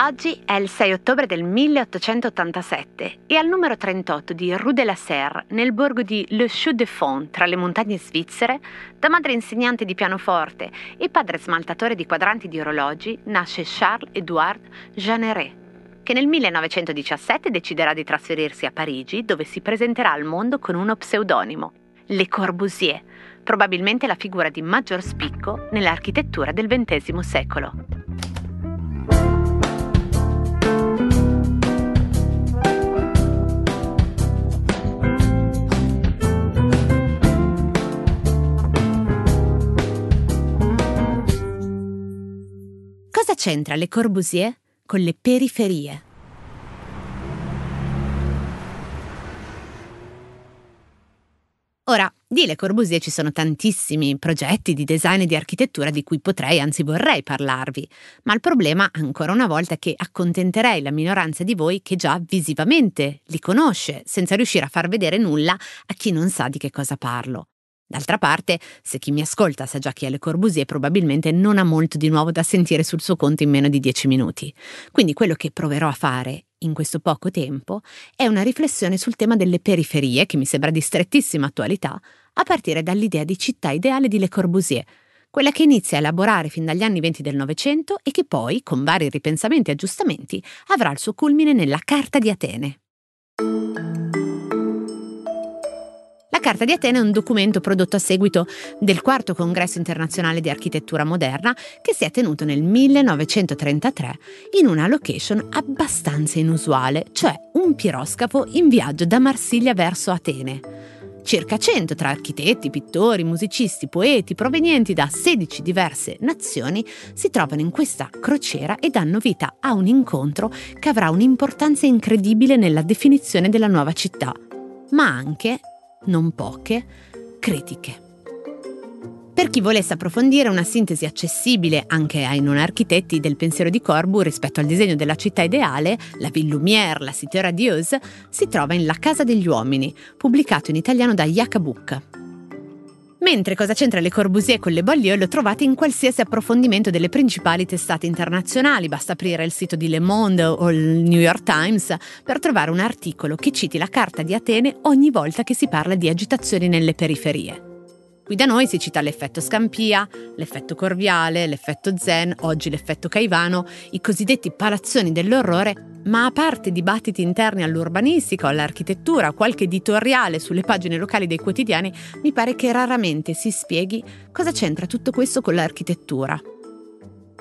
Oggi è il 6 ottobre del 1887 e al numero 38 di Rue de la Serre, nel borgo di Le Chaux de Fonds, tra le montagne svizzere, da madre insegnante di pianoforte e padre smaltatore di quadranti di orologi, nasce Charles-Édouard Jeanneret, che nel 1917 deciderà di trasferirsi a Parigi, dove si presenterà al mondo con uno pseudonimo, Le Corbusier, probabilmente la figura di maggior spicco nell'architettura del XX secolo. c'entra Le Corbusier con le periferie? Ora, di Le Corbusier ci sono tantissimi progetti di design e di architettura di cui potrei, anzi vorrei parlarvi, ma il problema ancora una volta è che accontenterei la minoranza di voi che già visivamente li conosce, senza riuscire a far vedere nulla a chi non sa di che cosa parlo. D'altra parte, se chi mi ascolta sa già chi è Le Corbusier, probabilmente non ha molto di nuovo da sentire sul suo conto in meno di dieci minuti. Quindi quello che proverò a fare in questo poco tempo è una riflessione sul tema delle periferie, che mi sembra di strettissima attualità, a partire dall'idea di città ideale di Le Corbusier, quella che inizia a elaborare fin dagli anni venti del Novecento e che poi, con vari ripensamenti e aggiustamenti, avrà il suo culmine nella Carta di Atene. Carta di Atene è un documento prodotto a seguito del quarto congresso internazionale di architettura moderna che si è tenuto nel 1933 in una location abbastanza inusuale, cioè un piroscafo in viaggio da Marsiglia verso Atene. Circa 100 tra architetti, pittori, musicisti, poeti provenienti da 16 diverse nazioni si trovano in questa crociera e danno vita a un incontro che avrà un'importanza incredibile nella definizione della nuova città, ma anche non poche, critiche. Per chi volesse approfondire una sintesi accessibile anche ai non architetti del pensiero di Corbu rispetto al disegno della città ideale, la Ville Lumière, la Cité radieuse, si trova in La Casa degli Uomini, pubblicato in italiano da Yakabuk. Mentre cosa c'entra Le Corbusier con le Beaulieu lo trovate in qualsiasi approfondimento delle principali testate internazionali, basta aprire il sito di Le Monde o il New York Times per trovare un articolo che citi la Carta di Atene ogni volta che si parla di agitazioni nelle periferie. Qui da noi si cita l'effetto Scampia, l'effetto Corviale, l'effetto Zen, oggi l'effetto Caivano, i cosiddetti palazzoni dell'orrore, ma a parte dibattiti interni all'urbanistica o all'architettura, qualche editoriale sulle pagine locali dei quotidiani, mi pare che raramente si spieghi cosa c'entra tutto questo con l'architettura.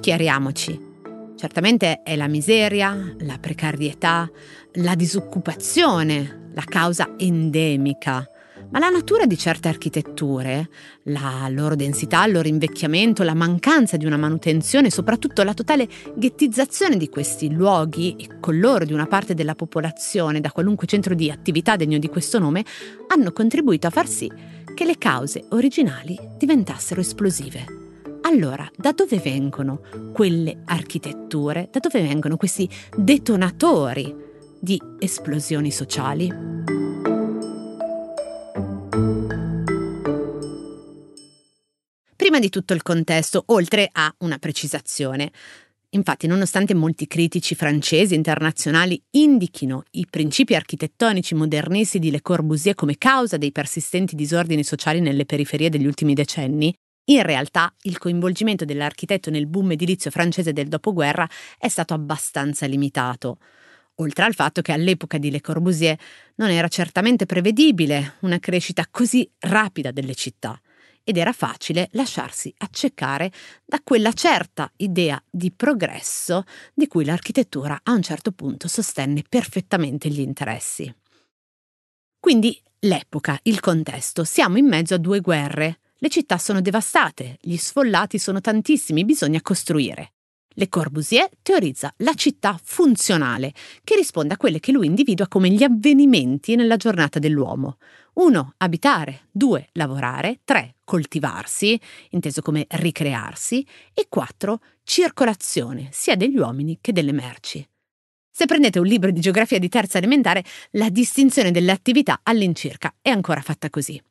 Chiariamoci. Certamente è la miseria, la precarietà, la disoccupazione la causa endemica ma la natura di certe architetture, la loro densità, il loro invecchiamento, la mancanza di una manutenzione, soprattutto la totale ghettizzazione di questi luoghi e con loro di una parte della popolazione da qualunque centro di attività degno di questo nome, hanno contribuito a far sì che le cause originali diventassero esplosive. Allora, da dove vengono quelle architetture? Da dove vengono questi detonatori di esplosioni sociali? Prima di tutto il contesto, oltre a una precisazione. Infatti, nonostante molti critici francesi e internazionali indichino i principi architettonici modernisti di Le Corbusier come causa dei persistenti disordini sociali nelle periferie degli ultimi decenni, in realtà il coinvolgimento dell'architetto nel boom edilizio francese del dopoguerra è stato abbastanza limitato. Oltre al fatto che all'epoca di Le Corbusier non era certamente prevedibile una crescita così rapida delle città ed era facile lasciarsi accecare da quella certa idea di progresso di cui l'architettura a un certo punto sostenne perfettamente gli interessi. Quindi l'epoca, il contesto, siamo in mezzo a due guerre, le città sono devastate, gli sfollati sono tantissimi, bisogna costruire. Le Corbusier teorizza la città funzionale, che risponde a quelle che lui individua come gli avvenimenti nella giornata dell'uomo. 1. Abitare, 2. Lavorare, 3. Coltivarsi, inteso come ricrearsi, e 4. Circolazione, sia degli uomini che delle merci. Se prendete un libro di geografia di terza elementare, la distinzione delle attività all'incirca è ancora fatta così.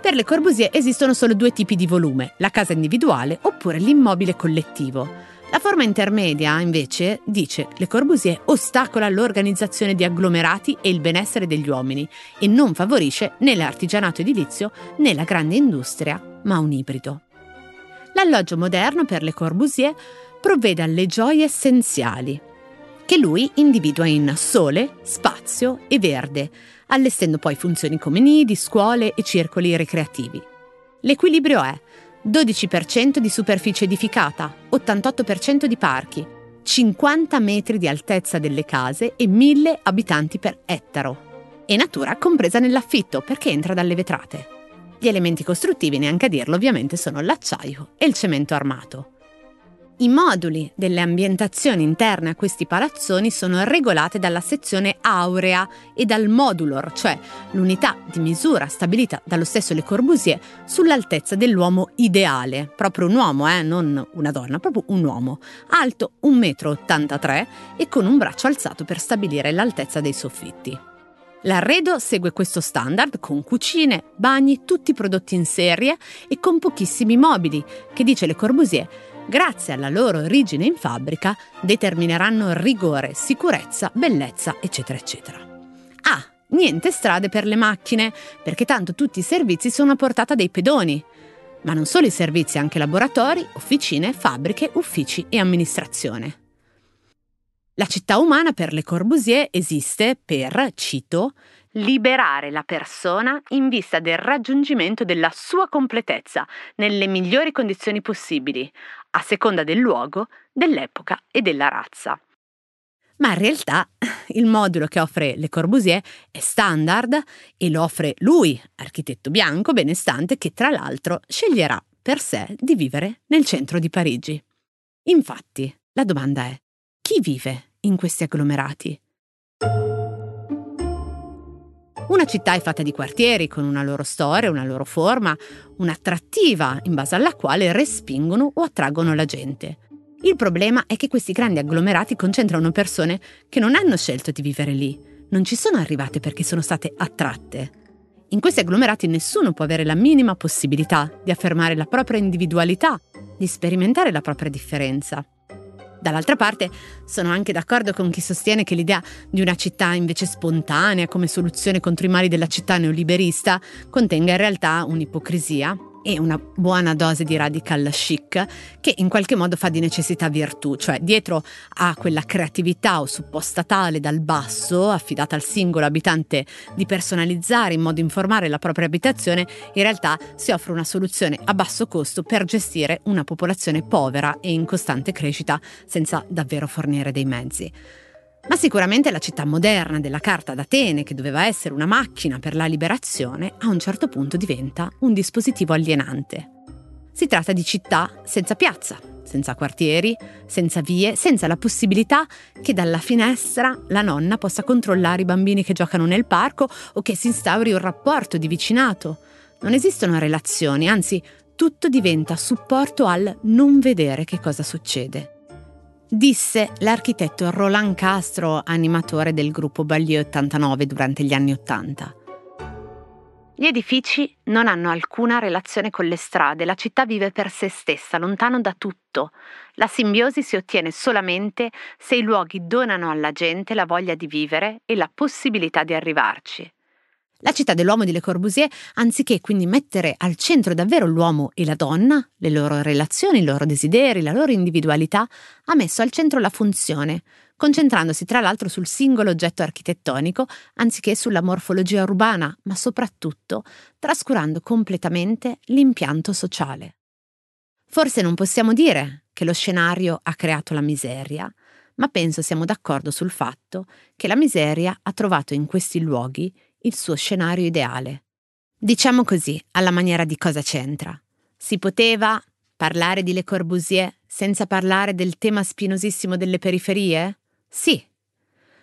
Per Le Corbusier esistono solo due tipi di volume, la casa individuale oppure l'immobile collettivo. La forma intermedia, invece, dice Le Corbusier ostacola l'organizzazione di agglomerati e il benessere degli uomini e non favorisce né l'artigianato edilizio né la grande industria, ma un ibrido. L'alloggio moderno per Le Corbusier provvede alle gioie essenziali, che lui individua in sole, spazio e verde, allestendo poi funzioni come nidi, scuole e circoli ricreativi. L'equilibrio è 12% di superficie edificata, 88% di parchi, 50 metri di altezza delle case e 1000 abitanti per ettaro. E natura compresa nell'affitto perché entra dalle vetrate. Gli elementi costruttivi, neanche a dirlo, ovviamente sono l'acciaio e il cemento armato. I moduli delle ambientazioni interne a questi palazzoni sono regolati dalla sezione aurea e dal modulor, cioè l'unità di misura stabilita dallo stesso Le Corbusier sull'altezza dell'uomo ideale, proprio un uomo, eh, non una donna, proprio un uomo, alto 1,83 m e con un braccio alzato per stabilire l'altezza dei soffitti. L'arredo segue questo standard con cucine, bagni, tutti prodotti in serie e con pochissimi mobili, che dice Le Corbusier grazie alla loro origine in fabbrica, determineranno rigore, sicurezza, bellezza, eccetera, eccetera. Ah, niente strade per le macchine, perché tanto tutti i servizi sono a portata dei pedoni. Ma non solo i servizi, anche laboratori, officine, fabbriche, uffici e amministrazione. La città umana per Le Corbusier esiste per, cito, liberare la persona in vista del raggiungimento della sua completezza nelle migliori condizioni possibili, a seconda del luogo, dell'epoca e della razza. Ma in realtà il modulo che offre Le Corbusier è standard e lo offre lui, architetto bianco benestante, che tra l'altro sceglierà per sé di vivere nel centro di Parigi. Infatti, la domanda è, chi vive in questi agglomerati? Una città è fatta di quartieri con una loro storia, una loro forma, un'attrattiva in base alla quale respingono o attraggono la gente. Il problema è che questi grandi agglomerati concentrano persone che non hanno scelto di vivere lì, non ci sono arrivate perché sono state attratte. In questi agglomerati nessuno può avere la minima possibilità di affermare la propria individualità, di sperimentare la propria differenza. Dall'altra parte sono anche d'accordo con chi sostiene che l'idea di una città invece spontanea come soluzione contro i mali della città neoliberista contenga in realtà un'ipocrisia e una buona dose di radical chic che in qualche modo fa di necessità virtù, cioè dietro a quella creatività o supposta tale dal basso, affidata al singolo abitante di personalizzare in modo informare la propria abitazione, in realtà si offre una soluzione a basso costo per gestire una popolazione povera e in costante crescita senza davvero fornire dei mezzi. Ma sicuramente la città moderna della Carta d'Atene, che doveva essere una macchina per la liberazione, a un certo punto diventa un dispositivo alienante. Si tratta di città senza piazza, senza quartieri, senza vie, senza la possibilità che dalla finestra la nonna possa controllare i bambini che giocano nel parco o che si instauri un rapporto di vicinato. Non esistono relazioni, anzi tutto diventa supporto al non vedere che cosa succede disse l'architetto Roland Castro, animatore del gruppo Baglieu 89 durante gli anni 80. Gli edifici non hanno alcuna relazione con le strade, la città vive per se stessa, lontano da tutto. La simbiosi si ottiene solamente se i luoghi donano alla gente la voglia di vivere e la possibilità di arrivarci. La città dell'uomo di Le Corbusier, anziché quindi mettere al centro davvero l'uomo e la donna, le loro relazioni, i loro desideri, la loro individualità, ha messo al centro la funzione, concentrandosi tra l'altro sul singolo oggetto architettonico anziché sulla morfologia urbana, ma soprattutto trascurando completamente l'impianto sociale. Forse non possiamo dire che lo scenario ha creato la miseria, ma penso siamo d'accordo sul fatto che la miseria ha trovato in questi luoghi il suo scenario ideale. Diciamo così, alla maniera di cosa c'entra. Si poteva parlare di Le Corbusier senza parlare del tema spinosissimo delle periferie? Sì.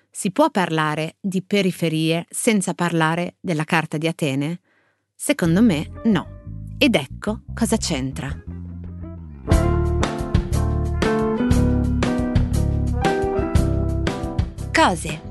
Si può parlare di periferie senza parlare della Carta di Atene? Secondo me no. Ed ecco cosa c'entra. Cose